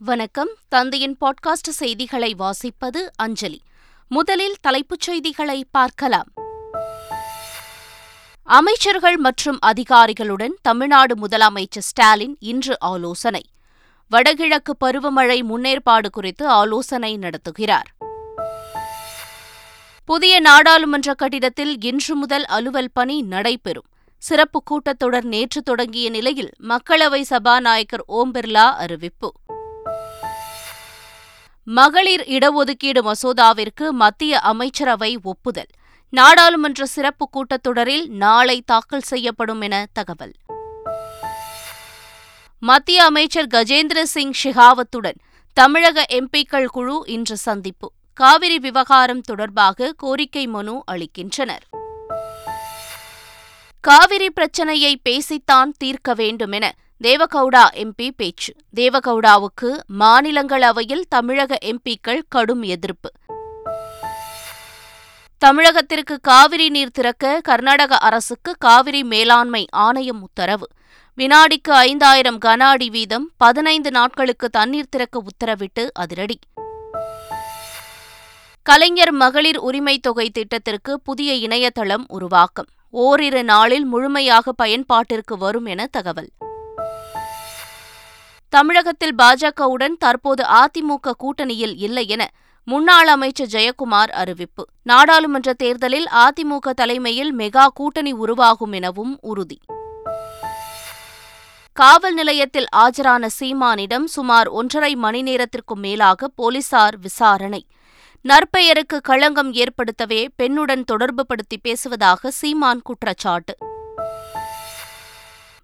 வணக்கம். தந்தையின் பாட்காஸ்ட் செய்திகளை வாசிப்பது அஞ்சலி. முதலில் தலைப்புச் செய்திகளை பார்க்கலாம். அமைச்சர்கள் மற்றும் அதிகாரிகளுடன் தமிழ்நாடு முதலமைச்சர் ஸ்டாலின் இன்று ஆலோசனை. வடகிழக்கு பருவமழை முன்னேற்பாடு குறித்து ஆலோசனை நடத்துகிறார். புதிய நாடாளுமன்ற கட்டிடத்தில் இன்று முதல் அலுவல் பணி நடைபெறும். சிறப்பு கூட்டத்தொடர் நேற்று தொடங்கிய நிலையில் மக்களவை சபாநாயகர் ஓம் பிர்லா அறிவிப்பு. மகளிர் இடஒதுக்கீடு மசோதாவிற்கு மத்திய அமைச்சரவை ஒப்புதல். நாடாளுமன்ற சிறப்பு கூட்டத்தொடரில் நாளை தாக்கல் செய்யப்படும் என தகவல். மத்திய அமைச்சர் கஜேந்திர சிங் ஷெகாவத்துடன் தமிழக எம்பிக்கள் குழு இன்று சந்திப்பு. காவிரி விவகாரம் தொடர்பாக கோரிக்கை மனு அளிக்கின்றனர். காவிரி பிரச்சினையை பேசித்தான் தீர்க்க வேண்டுமென தேவகவுடா எம்பி பேச்சு. தேவகவுடாவுக்கு மாநிலங்களவையில் தமிழக எம்பிக்கள் கடும் எதிர்ப்பு. தமிழகத்திற்கு காவிரி நீர் திறக்க கர்நாடக அரசுக்கு காவிரி மேலாண்மை ஆணையம் உத்தரவு. வினாடிக்கு ஐந்தாயிரம் கன அடி வீதம் பதினைந்து நாட்களுக்கு தண்ணீர் திறக்க உத்தரவிட்டு அதிரடி. கலைஞர் மகளிர் உரிமை தொகை திட்டத்திற்கு புதிய இணையதளம் உருவாக்கம். ஓரிரு நாளில் முழுமையாக பயன்பாட்டிற்கு வரும் என தகவல். தமிழகத்தில் பாஜகவுடன் தற்போது அதிமுக கூட்டணியில் இல்லை என முன்னாள் அமைச்சர் ஜெயக்குமார் அறிவிப்பு. நாடாளுமன்ற தேர்தலில் அதிமுக தலைமையில் மெகா கூட்டணி உருவாகும் எனவும் உறுதி. காவல் நிலையத்தில் ஆஜரான சீமானிடம் சுமார் ஒன்றரை மணி நேரத்திற்கும் மேலாக போலீசார் விசாரணை. நற்பெயருக்கு களங்கம் ஏற்படுத்தவே பெண்ணுடன் தொடர்புபடுத்தி பேசுவதாக சீமான் குற்றச்சாட்டு.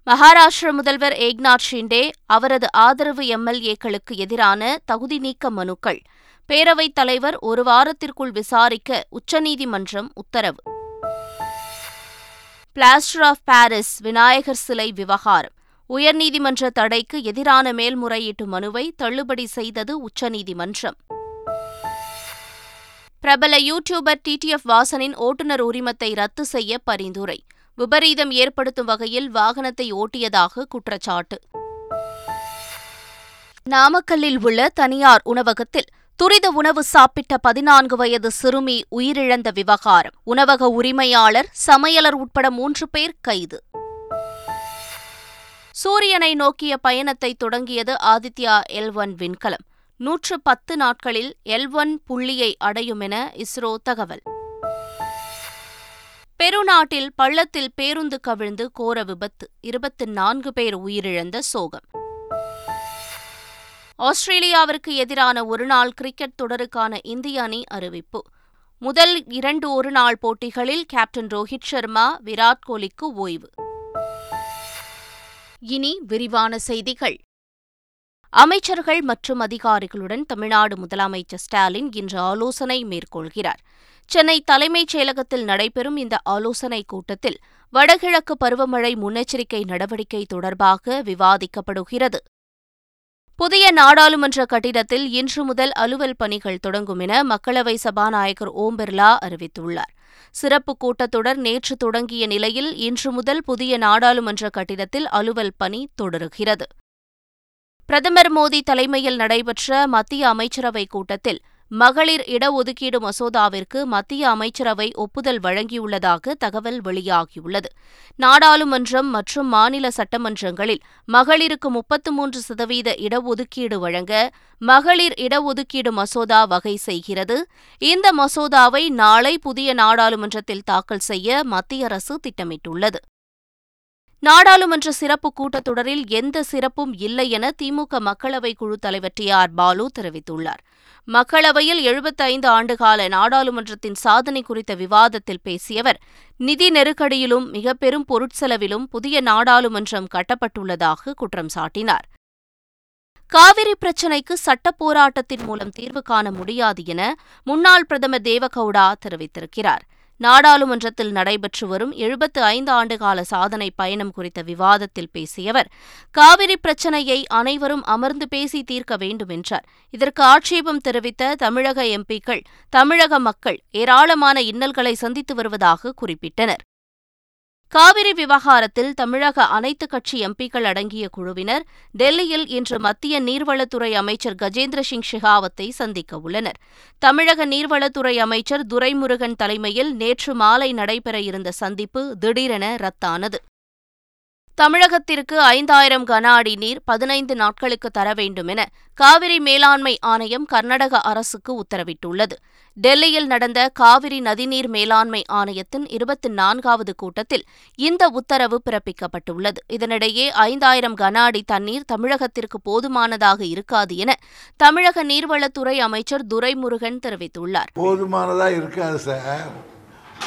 மகாராஷ்டிர முதல்வர் ஏக்நாத் ஷிண்டே அவரது ஆதரவு எம்எல்ஏக்களுக்கு எதிரான தகுதி நீக்க மனுக்கள். பேரவைத் தலைவர் ஒரு வாரத்திற்குள் விசாரிக்க உச்சநீதிமன்றம் உத்தரவு. பிளாஸ்டர் ஆஃப் பாரிஸ் விநாயகர் சிலை விவகாரம். உயர்நீதிமன்ற தடைக்கு எதிரான மேல்முறையீட்டு மனுவை தள்ளுபடி செய்தது உச்சநீதிமன்றம். பிரபல யூடியூபர் டிடிஎஃப் வாசனின் ஓட்டுநர் உரிமத்தை ரத்து செய்ய பரிந்துரை. விபரீதம் ஏற்படுத்தும் வகையில் வாகனத்தை ஓட்டியதாக குற்றச்சாட்டு. நாமக்கல்லில் உள்ள தனியார் உணவகத்தில் துரித உணவு சாப்பிட்ட பதினான்கு வயது சிறுமி உயிரிழந்த விவகாரம். உணவக உரிமையாளர் சமையலர் உட்பட மூன்று பேர் கைது. சூரியனை நோக்கிய பயணத்தை தொடங்கியது ஆதித்யா எல் ஒன் விண்கலம். நூற்று பத்து நாட்களில் எல் ஒன் புள்ளியை அடையும் என இஸ்ரோ தகவல். பெருநாட்டில் பள்ளத்தில் பேருந்து கவிழ்ந்து கோர விபத்து. இருபத்தி நான்கு பேர் உயிரிழந்த சோகம். ஆஸ்திரேலியாவிற்கு எதிரான ஒருநாள் கிரிக்கெட் தொடருக்கான இந்திய அணி அறிவிப்பு. முதல் இரண்டு ஒருநாள் போட்டிகளில் கேப்டன் ரோஹித் சர்மா விராட் கோலிக்கு ஓய்வு. இனி விரிவான செய்திகள். அமைச்சர்கள் மற்றும் அதிகாரிகளுடன் தமிழ்நாடு முதலமைச்சர் ஸ்டாலின் இன்று ஆலோசனை மேற்கொள்கிறார். சென்னை தலைமைச் செயலகத்தில் நடைபெறும் இந்த ஆலோசனைக் கூட்டத்தில் வடகிழக்கு பருவமழை முன்னெச்சரிக்கை நடவடிக்கை தொடர்பாக விவாதிக்கப்படுகிறது. புதிய நாடாளுமன்ற கட்டிடத்தில் இன்று முதல் அலுவல் பணிகள் தொடங்கும் என மக்களவை சபாநாயகர் ஓம் பிர்லா அறிவித்துள்ளார். சிறப்பு கூட்டத்தொடர் நேற்று தொடங்கிய நிலையில் இன்று முதல் புதிய நாடாளுமன்ற கட்டிடத்தில் அலுவல் பணி தொடருகிறது. பிரதமர் மோடி தலைமையில் நடைபெற்ற மத்திய அமைச்சரவைக் கூட்டத்தில் மகளிர் இடஒதுக்கீடு மசோதாவிற்கு மத்திய அமைச்சரவை ஒப்புதல் வழங்கியுள்ளதாக தகவல் வெளியாகியுள்ளது. நாடாளுமன்றம் மற்றும் மாநில சட்டமன்றங்களில் மகளிருக்கு முப்பத்து மூன்று சதவீத இடஒதுக்கீடு வழங்க மகளிர் இடஒதுக்கீடு மசோதா வகை செய்கிறது. இந்த மசோதாவை நாளை புதிய நாடாளுமன்றத்தில் தாக்கல் செய்ய மத்திய அரசு திட்டமிட்டுள்ளது. நாடாளுமன்ற சிறப்பு கூட்டத்தொடரில் எந்த சிறப்பும் இல்லை என திமுக மக்களவை குழு தலைவர் டி ஆர் பாலு தெரிவித்துள்ளார். மக்களவையில் எழுபத்தைந்து ஆண்டுகால நாடாளுமன்றத்தின் சாதனை குறித்த விவாதத்தில் பேசியவர் நிதி நெருக்கடியிலும் மிக பெரும் பொருட்செலவிலும் புதிய நாடாளுமன்றம் கட்டப்பட்டுள்ளதாக குற்றம் சாட்டினார். காவிரி பிரச்சினைக்கு சட்டப் போராட்டத்தின் மூலம் தீர்வு காண முடியாது என முன்னாள் பிரதமர் தேவகவுடா தெரிவித்திருக்கிறார். நாடாளுமன்றத்தில் நடைபெற்று வரும் எழுபத்து ஐந்து ஆண்டுகால சாதனை பயணம் குறித்த விவாதத்தில் பேசிய அவர் காவிரி பிரச்சினையை அனைவரும் அமர்ந்து பேசி தீர்க்க வேண்டும் என்றார். இதற்கு ஆட்சேபம் தெரிவித்த தமிழக எம்பிக்கள் தமிழக மக்கள் ஏராளமான இன்னல்களை சந்தித்து வருவதாக குறிப்பிட்டனர். காவிரி விவகாரத்தில் தமிழக அனைத்துக் கட்சி எம்பிக்கள் அடங்கிய குழுவினர் டெல்லியில் இன்று மத்திய நீர்வளத்துறை அமைச்சர் கஜேந்திர சிங் ஷெகாவத்தை சந்திக்க உள்ளனர். தமிழக நீர்வளத்துறை அமைச்சர் துரைமுருகன் தலைமையில் நேற்று மாலை நடைபெற இருந்த சந்திப்பு திடீரென ரத்தானது. தமிழகத்திற்கு ஐந்தாயிரம் கன அடி நீர் பதினைந்து நாட்களுக்கு தர வேண்டும் என காவிரி மேலாண்மை ஆணையம் கர்நாடக அரசுக்கு உத்தரவிட்டுள்ளது. டெல்லியில் நடந்த காவிரி நதிநீர் மேலாண்மை ஆணையத்தின் இருபத்தி நான்காவது கூட்டத்தில் இந்த உத்தரவு பிறப்பிக்கப்பட்டுள்ளது. இதனிடையே ஐந்தாயிரம் கன அடி தண்ணீர் தமிழகத்திற்கு போதுமானதாக இருக்காது என தமிழக நீர்வளத்துறை அமைச்சர் துரைமுருகன் தெரிவித்துள்ளார். போதுமானதா இருக்காது சார்.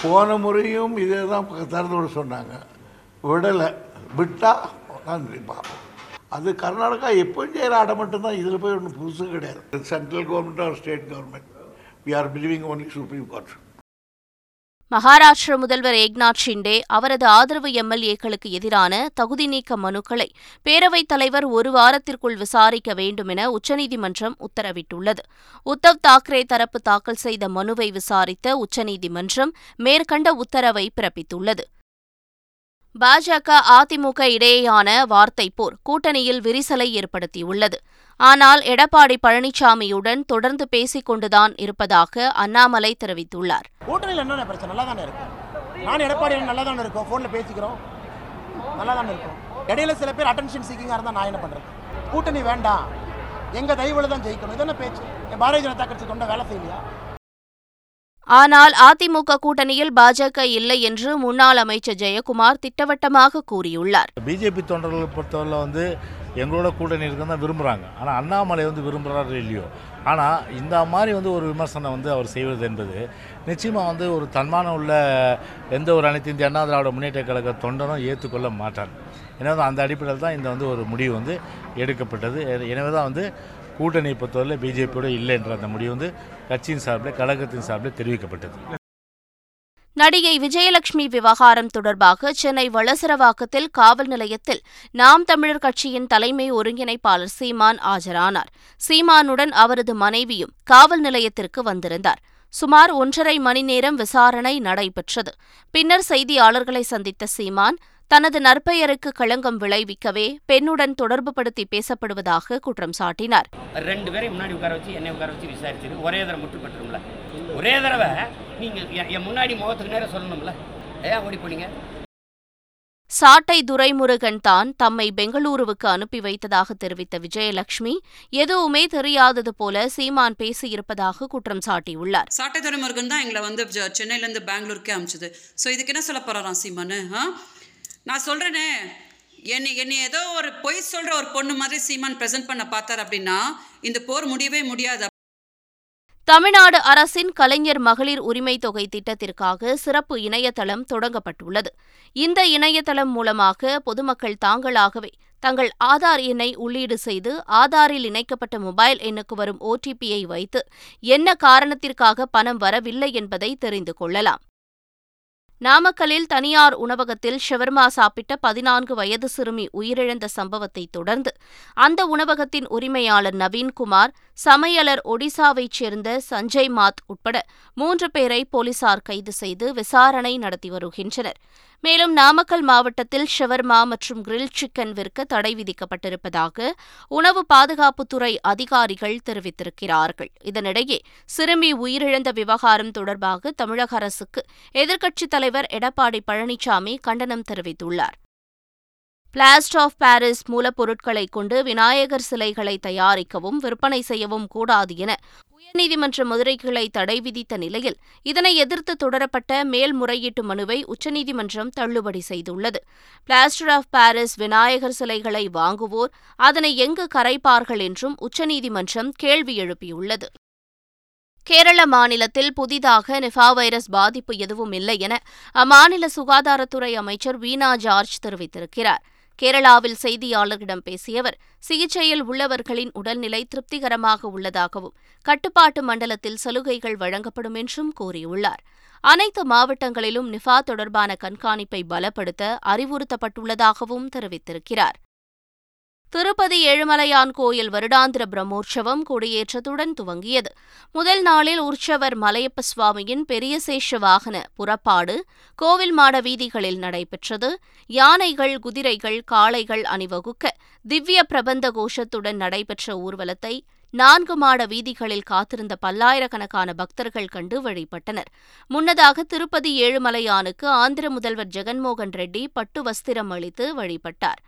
போன முறையும் இதே தான் திறந்து விட சொன்னாங்க. விடலை. விட்டால் நன்றி பார்ப்போம் அது கர்நாடகா எப்போ செய்கிற ஆடம் மட்டும்தான். இதில் போய் ஒன்றும் புதுசு கிடையாது. Central government or state government we are believing only supreme court Maharashtra முதல்வர் ஏக்நாத் ஷிண்டே அவரது ஆதரவு எம்எல்ஏக்களுக்கு எதிரான தகுதி நீக்க மனுக்களை பேரவைத் தலைவர் ஒரு வாரத்திற்குள் விசாரிக்க வேண்டும் என உச்சநீதிமன்றம் உத்தரவிட்டுள்ளது. உத்தவ் தாக்கரே தரப்பு தாக்கல் செய்த மனுவை விசாரித்த உச்சநீதிமன்றம் மேற்கண்ட உத்தரவை பிறப்பித்துள்ளது. பாஜக அதிமுக இடையேயான வார்த்தை போர் கூட்டணியில் விரிசலை ஏற்படுத்தியுள்ளது. ஆனால் எடப்பாடி பழனிசாமியுடன் தொடர்ந்து பேசிக் கொண்டுதான் இருப்பதாக அண்ணாமலை தெரிவித்துள்ளார். கூட்டணியில் என்ன பிரச்சனை? நல்லா தானே இருக்கும். நான் எடப்பாடி நல்லா தானே இருக்கோம். ஃபோனில் பேசிக்கிறோம். நல்லா தானே இருக்கும். இடையில சில பேர் அட்டென்ஷன் சீக்கிங்காக இருந்தால் நான் என்ன பண்ணுறேன் கூட்டணி வேண்டாம். எங்கள் தயவுல தான் ஜெயிக்கணும். இதென்ன பேச்சு? பாரதிய ஜனதா கட்சி தொண்டை வேலை செய்யலையா? ஆனால் அதிமுக கூட்டணியில் பாஜக இல்லை என்று முன்னாள் அமைச்சர் ஜெயக்குமார் திட்டவட்டமாக கூறியுள்ளார். பிஜேபி தொண்டர்களை பொறுத்தவரை வந்து எங்களோட கூட்டணி இருக்குன்னு தான் விரும்புகிறாங்க ஆனால் அண்ணாமலை வந்து விரும்புகிறாரு இல்லையோ. ஆனால் இந்த மாதிரி வந்து ஒரு விமர்சனம் வந்து அவர் செய்வது என்பது நிச்சயமாக வந்து ஒரு தன்மானம் உள்ள எந்த ஒரு அனைத்து இந்திய அண்ணா திராவிட முன்னேற்ற கழக தொண்டனும் ஏற்றுக்கொள்ள மாட்டார். எனவே அந்த அடிப்படையில் தான் இந்த வந்து ஒரு முடிவு வந்து எடுக்கப்பட்டது. எனவே தான் வந்து கூட்டணி பொறுத்தவரையில் பிஜேபியோடு இல்லை என்ற அந்த முடிவு வந்து கட்சியின் சார்பில் கழகத்தின் சார்பில் தெரிவிக்கப்பட்டது. நடிகை விஜயலட்சுமி விவகாரம் தொடர்பாக சென்னை வளசரவாக்கத்தில் காவல் நிலையத்தில் நாம் தமிழர் கட்சியின் தலைமை ஒருங்கிணைப்பாளர் சீமான் ஆஜரானார். சீமானுடன் அவரது மனைவியும் காவல் நிலையத்திற்கு வந்திருந்தார். சுமார் ஒன்றரை மணி நேரம் விசாரணை நடைபெற்றது. பின்னர் செய்தியாளர்களை சந்தித்த சீமான் தனது நற்பெயருக்கு களங்கம் விளைவிக்கவே பெண்ணுடன் தொடர்பு படுத்தி பேசப்படுவதாக குற்றம் சாட்டினார். ரெண்டு பேரை முன்னாடி உட்கார வச்சு என்னை உட்கார வச்சு விசாரிச்சது. ஒரே தடவை முற்று பெற்றுரும்ல ஒரே தடவை நீங்கள் என் முன்னாடி முகத்துக்கு நேரம் சொல்லணும்ல. ஏன் ஓடி போனீங்க? சாட்டை துரைமுருகன் தான் தம்மை பெங்களூருவுக்கு அனுப்பி வைத்ததாக தெரிவித்த விஜயலட்சுமி எதுவுமே தெரியாதது போல சீமான் பேசியிருப்பதாக குற்றம் சாட்டியுள்ளார். சாட்டை துரைமுருகன் தான் எங்களை வந்து சென்னையிலேருந்து பெங்களூருக்கே அமிச்சது. ஸோ இதுக்கு என்ன சொல்ல போகிறாராம் சீமான் நான் சொல்கிறேனே என்னை என்னை ஏதோ ஒரு பொய் சொல்கிற ஒரு பொண்ணு மாதிரி சீமான் ப்ரெசென்ட் பண்ண பார்த்தார் அப்படின்னா இந்த போர் முடியவே முடியாது. தமிழ்நாடு அரசின் கலைஞர் மகளிர் உரிமை தொகை திட்டத்திற்காக சிறப்பு இணையதளம் தொடங்கப்பட்டுள்ளது. இந்த இணையதளம் மூலமாக பொதுமக்கள் தாங்களாகவே தங்கள் ஆதார் எண்ணை உள்ளீடு செய்து ஆதாரில் இணைக்கப்பட்ட மொபைல் எண்ணுக்கு வரும் ஓடிபியை வைத்து என்ன காரணத்திற்காக பணம் வரவில்லை என்பதை தெரிந்து கொள்ளலாம். நாமக்கலில் தனியார் உணவகத்தில் ஷவர்மா சாப்பிட்ட பதினான்கு வயது சிறுமி உயிரிழந்த சம்பவத்தை தொடர்ந்து அந்த உணவகத்தின் உரிமையாளர் நவீன்குமார் சமையலர் ஒடிசாவைச் சேர்ந்த சஞ்சய் மாத் உட்பட மூன்று பேரை போலீசார் கைது செய்து விசாரணை நடத்தி வருகின்றனர். மேலும் நாமக்கல் மாவட்டத்தில் ஷவர்மா மற்றும் கிரில் சிக்கன் விற்க தடை விதிக்கப்பட்டிருப்பதாக உணவு பாதுகாப்புத்துறை அதிகாரிகள் தெரிவித்திருக்கிறார்கள். இதனிடையே சிறுமி உயிரிழந்த விவகாரம் தொடர்பாக தமிழக அரசுக்கு எதிர்க்கட்சித் தலைவர் எடப்பாடி பழனிசாமி கண்டனம் தெரிவித்துள்ளார். பிளாஸ்ட் ஆஃப் பாரிஸ் மூலப்பொருட்களை கொண்டு விநாயகர் சிலைகளை தயாரிக்கவும் விற்பனை செய்யவும் கூடாது என உயர்நீதிமன்ற மதுரை கிளை தடை விதித்த நிலையில் இதனை எதிர்த்து தொடரப்பட்ட மேல்முறையீட்டு மனுவை உச்சநீதிமன்றம் தள்ளுபடி செய்துள்ளது. பிளாஸ்டர் ஆஃப் பாரிஸ் விநாயகர் சிலைகளை வாங்குவோர் அதனை எங்கு கரைப்பார்கள் என்றும் உச்சநீதிமன்றம் கேள்வி எழுப்பியுள்ளது. கேரள மாநிலத்தில் புதிதாக நிஃபா வைரஸ் பாதிப்பு எதுவும் இல்லை என அம்மாநில சுகாதாரத்துறை அமைச்சர் வீணா ஜார்ஜ் தெரிவித்திருக்கிறார். கேரளாவில் செய்தியாளர்களிடம் பேசிய அவர் சிகிச்சையில் உள்ளவர்களின் உடல்நிலை திருப்திகரமாக உள்ளதாகவும் கட்டுப்பாட்டு மண்டலத்தில் சலுகைகள் வழங்கப்படும் என்றும் கூறியுள்ளார். அனைத்து மாவட்டங்களிலும் நிஃபா தொடர்பான கண்காணிப்பை பலப்படுத்த அறிவுறுத்தப்பட்டுள்ளதாகவும் தெரிவித்திருக்கிறார். திருப்பதி ஏழுமலையான் கோயில் வருடாந்திர பிரம்மோற்சவம் கொடியேற்றத்துடன் துவங்கியது. முதல் நாளில் உற்சவர் மலையப்ப சுவாமியின் பெரிய சேஷ வாகன புறப்பாடு கோவில் மாட வீதிகளில் நடைபெற்றது. யானைகள் குதிரைகள் காளைகள் அணிவகுக்க திவ்ய பிரபந்த கோஷத்துடன் நடைபெற்ற ஊர்வலத்தை நான்கு மாட வீதிகளில் காத்திருந்த பல்லாயிரக்கணக்கான பக்தர்கள் கண்டு வழிபட்டனர். முன்னதாக திருப்பதி ஏழுமலையானுக்கு ஆந்திர முதல்வர் ஜெகன்மோகன் ரெட்டி பட்டு வஸ்திரம் அளித்து வழிபட்டார்.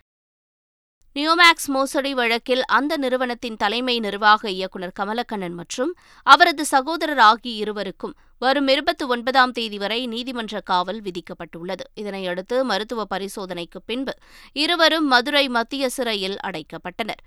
நியோமேக்ஸ் மோசடி வழக்கில் அந்த நிறுவனத்தின் தலைமை நிர்வாக இயக்குநர் கமலக்கண்ணன் மற்றும் அவரது சகோதரர் ஆகிய இருவருக்கும் வரும் இருபத்தி ஒன்பதாம் தேதி வரை நீதிமன்ற காவல் விதிக்கப்பட்டுள்ளது. இதனையடுத்து மருத்துவ பரிசோதனைக்கு பின்பு இருவரும் மதுரை மத்திய சிறையில் அடைக்கப்பட்டனர்.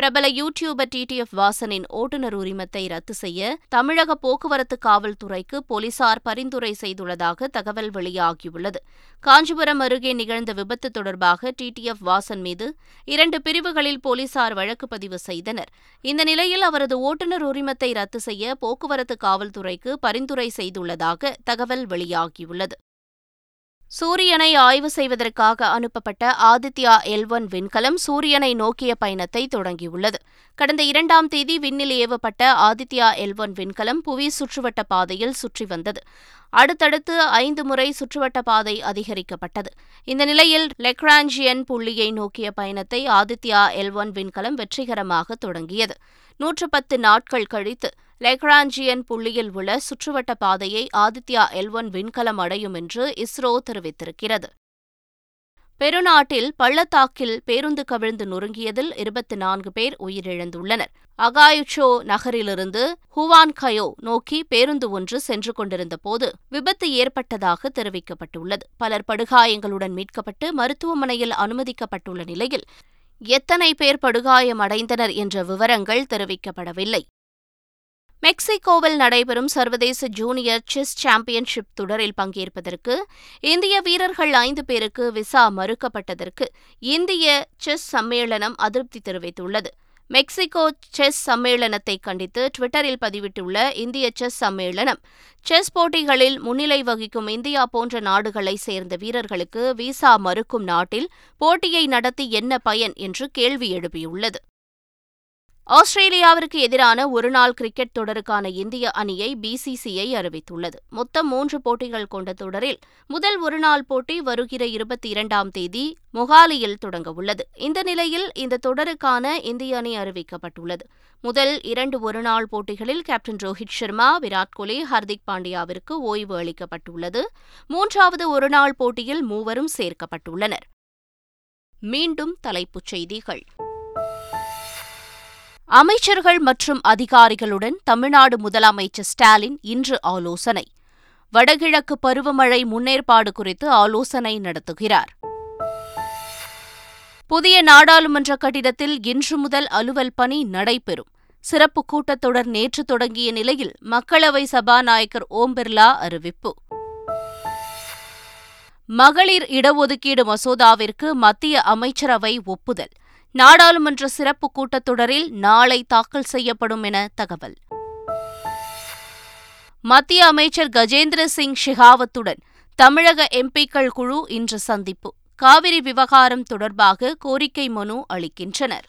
பிரபல யூடியூபர் டிடிஎஃப் வாசனின் ஓட்டுநர் உரிமத்தை ரத்து செய்ய தமிழக போக்குவரத்து காவல்துறைக்கு போலீசார் பரிந்துரை செய்துள்ளதாக தகவல் வெளியாகியுள்ளது. காஞ்சிபுரம் அருகே நிகழ்ந்த விபத்து தொடர்பாக டிடிஎஃப் வாசன் மீது இரண்டு பிரிவுகளில் போலீசார் வழக்கு பதிவு செய்தனர். இந்த நிலையில் அவரது ஓட்டுநர் உரிமத்தை ரத்து செய்ய போக்குவரத்து காவல்துறைக்கு பரிந்துரை செய்துள்ளதாக தகவல் வெளியாகியுள்ளது. சூரியனை ஆய்வு செய்வதற்காக அனுப்பப்பட்ட ஆதித்யா எல் ஒன் விண்கலம் சூரியனை நோக்கிய பயணத்தை தொடங்கியுள்ளது. கடந்த இரண்டாம் தேதி விண்ணில் ஏவப்பட்ட ஆதித்யா எல் ஒன் விண்கலம் புவி சுற்றுவட்ட பாதையில் சுற்றி வந்தது. அடுத்தடுத்து ஐந்து முறை சுற்றுவட்ட பாதை அதிகரிக்கப்பட்டது. இந்த நிலையில் லெக்ராஞ்சியன் புள்ளியை நோக்கிய பயணத்தை ஆதித்யா எல் ஒன் விண்கலம் வெற்றிகரமாக தொடங்கியது. நூற்று பத்து நாட்கள் கழித்து லெக்ரான்ஜியன் புள்ளியில் உள்ள சுற்றுவட்ட பாதையை ஆதித்யா எல்வன் விண்கலம் அடையும் என்று இஸ்ரோ தெரிவித்திருக்கிறது. பெருநாட்டில் பள்ளத்தாக்கில் பேருந்து கவிழ்ந்து நொறுங்கியதில் இருபத்தி நான்கு பேர் உயிரிழந்துள்ளனர். அகாயுச்சோ நகரிலிருந்து ஹுவான்கயோ நோக்கி பேருந்து ஒன்று சென்று கொண்டிருந்த போது விபத்து ஏற்பட்டதாக தெரிவிக்கப்பட்டுள்ளது. பலர் படுகாயங்களுடன் மீட்கப்பட்டு மருத்துவமனையில் அனுமதிக்கப்பட்டுள்ள நிலையில் எத்தனை பேர் படுகாயமடைந்தனர் என்ற விவரங்கள் தெரிவிக்கப்படவில்லை. மெக்சிகோவில் நடைபெறும் சர்வதேச ஜூனியர் செஸ் சாம்பியன்ஷிப் தொடரில் பங்கேற்பதற்கு இந்திய வீரர்கள் ஐந்து பேருக்கு விசா மறுக்கப்பட்டதற்கு இந்திய செஸ் சம்மேளனம் அதிருப்தி தெரிவித்துள்ளது. மெக்சிகோ செஸ் சம்மேளனத்தை கண்டித்து ட்விட்டரில் பதிவிட்டுள்ள இந்திய செஸ் சம்மேளனம் செஸ் போட்டிகளில் முன்னிலை வகிக்கும் இந்தியா போன்ற நாடுகளை சேர்ந்த வீரர்களுக்கு விசா மறுக்கும் நாட்டில் போட்டியை நடத்தி என்ன பயன் என்று கேள்வி எழுப்பியுள்ளது. ஆஸ்திரேலியாவிற்கு எதிரான ஒருநாள் கிரிக்கெட் தொடருக்கான இந்திய அணியை பிசிசிஐ அறிவித்துள்ளது. மொத்தம் மூன்று போட்டிகள் கொண்ட தொடரில் முதல் ஒருநாள் போட்டி வருகிற இருபத்தி இரண்டாம் தேதி மொஹாலியில் தொடங்கவுள்ளது. இந்த நிலையில் இந்த தொடருக்கான இந்திய அணி அறிவிக்கப்பட்டுள்ளது. முதல் இரண்டு ஒருநாள் போட்டிகளில் கேப்டன் ரோஹித் சர்மா விராட் கோலி ஹர்திக் பாண்டியாவிற்கு ஓய்வு அளிக்கப்பட்டுள்ளது. மூன்றாவது ஒருநாள் போட்டியில் மூவரும் சேர்க்கப்பட்டுள்ளனர். மீண்டும் தலைப்புச் செய்திகள். அமைச்சர்கள் மற்றும் அதிகாரிகளுடன் தமிழ்நாடு முதலமைச்சர் ஸ்டாலின் இன்று ஆலோசனை. வடகிழக்கு பருவமழை முன்னேற்பாடு குறித்து ஆலோசனை நடத்துகிறார். புதிய நாடாளுமன்ற கட்டிடத்தில் இன்று முதல் அலுவல் பணி நடைபெறும். சிறப்பு கூட்டத்தொடர் நேற்று தொடங்கிய நிலையில் மக்களவை சபாநாயகர் ஓம் பிர்லா அறிவிப்பு. மகளிர் இடஒதுக்கீடு மசோதாவிற்கு மத்திய அமைச்சரவை ஒப்புதல். நாடாளுமன்ற சிறப்பு கூட்டத்தொடரில் நாளை தாக்கல் செய்யப்படும் என தகவல். மத்திய அமைச்சர் கஜேந்திர சிங் ஷெகாவத்துடன் தமிழக எம்பிக்கள் குழு இன்று சந்திப்பு. காவிரி விவகாரம் தொடர்பாக கோரிக்கை மனு அளிக்கின்றனர்.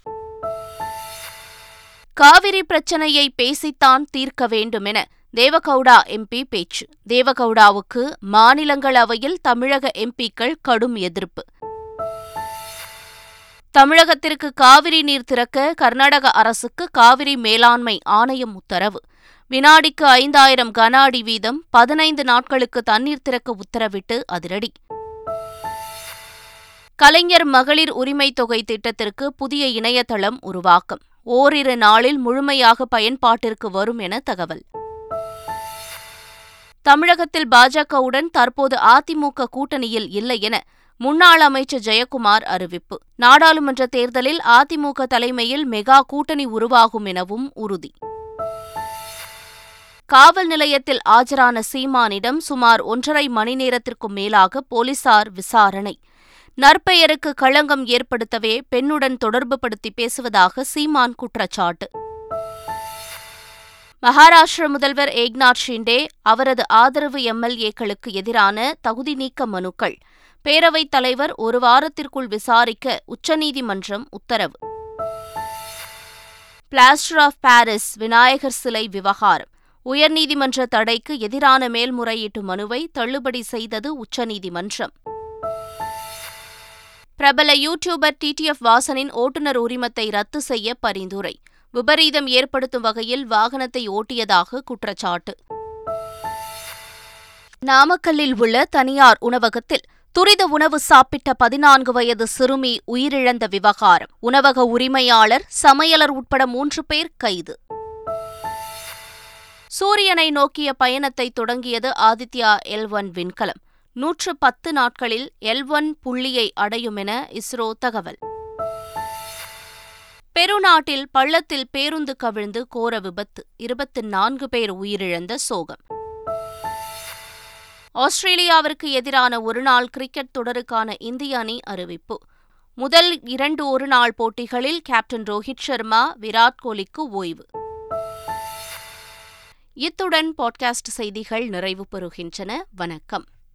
காவிரி பிரச்சனையை பேசித்தான் தீர்க்க வேண்டுமென தேவகவுடா எம்பி பேச்சு. தேவகவுடாவுக்கு மாநிலங்களவையில் தமிழக எம்பிக்கள் கடும் எதிர்ப்பு. தமிழகத்திற்கு காவிரி நீர் திறக்க கர்நாடக அரசுக்கு காவிரி மேலாண்மை ஆணையம் உத்தரவு. வினாடிக்கு ஐந்தாயிரம் கன அடி வீதம் பதினைந்து நாட்களுக்கு தண்ணீர் திறக்க உத்தரவிட்டு அதிரடி. கலைஞர் மகளிர் உரிமை தொகை திட்டத்திற்கு புதிய இணையதளம் உருவாக்கம். ஓரிரு நாளில் முழுமையாக பயன்பாட்டிற்கு வரும் என தகவல். தமிழகத்தில் பாஜகவுடன் தற்போது அதிமுக கூட்டணியில் இல்லை என முன்னாள் அமைச்சர் ஜெயக்குமார் அறிவிப்பு. நாடாளுமன்ற தேர்தலில் அதிமுக தலைமையில் மெகா கூட்டணி உருவாகும் எனவும் உறுதி. காவல் நிலையத்தில் ஆஜரான சீமானிடம் சுமார் ஒன்றரை மணி நேரத்திற்கும் மேலாக போலீசார் விசாரணை. நற்பெயருக்கு களங்கம் ஏற்படுத்தவே பெண்ணுடன் தொடர்புபடுத்தி பேசுவதாக சீமான் குற்றச்சாட்டு. மகாராஷ்டிர முதல்வர் ஏக்நாத் ஷிண்டே அவரது ஆதரவு எம்எல்ஏக்களுக்கு எதிரான தகுதி நீக்க மனுக்கள். பேரவைத் தலைவர் ஒரு வாரத்திற்குள் விசாரிக்க உச்சநீதிமன்றம் உத்தரவு. பிளாஸ்டர் ஆஃப் பாரிஸ் விநாயகர் சிலை விவகாரம். உயர்நீதிமன்ற தடைக்கு எதிரான மேல்முறையீட்டு மனுவை தள்ளுபடி செய்தது உச்சநீதிமன்றம். பிரபல யூடியூபர் டிடிஎஃப் வாசனின் ஓட்டுநர் உரிமத்தை ரத்து செய்ய பரிந்துரை. விபரீதம் ஏற்படுத்தும் வகையில் வாகனத்தை ஓட்டியதாக குற்றச்சாட்டு. நாமக்கல்லில் உள்ள தனியார் உணவகத்தில் துரித உணவு சாப்பிட்ட பதினான்கு வயது சிறுமி உயிரிழந்த விவகாரம். உணவக உரிமையாளர் சமையலர் உட்பட மூன்று பேர் கைது. சூரியனை நோக்கிய பயணத்தை தொடங்கியது ஆதித்யா எல் ஒன் விண்கலம். நூற்று பத்து நாட்களில் எல் ஒன் புள்ளியை அடையும் என இஸ்ரோ தகவல். பெருநாட்டில் பள்ளத்தில் பேருந்து கவிழ்ந்து கோர விபத்து. இருபத்தி நான்கு பேர் உயிரிழந்த சோகம். ஆஸ்திரேலியாவிற்கு எதிரான ஒருநாள் கிரிக்கெட் தொடருக்கான இந்திய அணி அறிவிப்பு. முதல் இரண்டு ஒருநாள் போட்டிகளில் கேப்டன் ரோஹித் சர்மா விராட் கோலிக்கு ஓய்வு. இத்துடன் பாட்காஸ்ட் செய்திகள் நிறைவு பெறுகின்றன. வணக்கம்.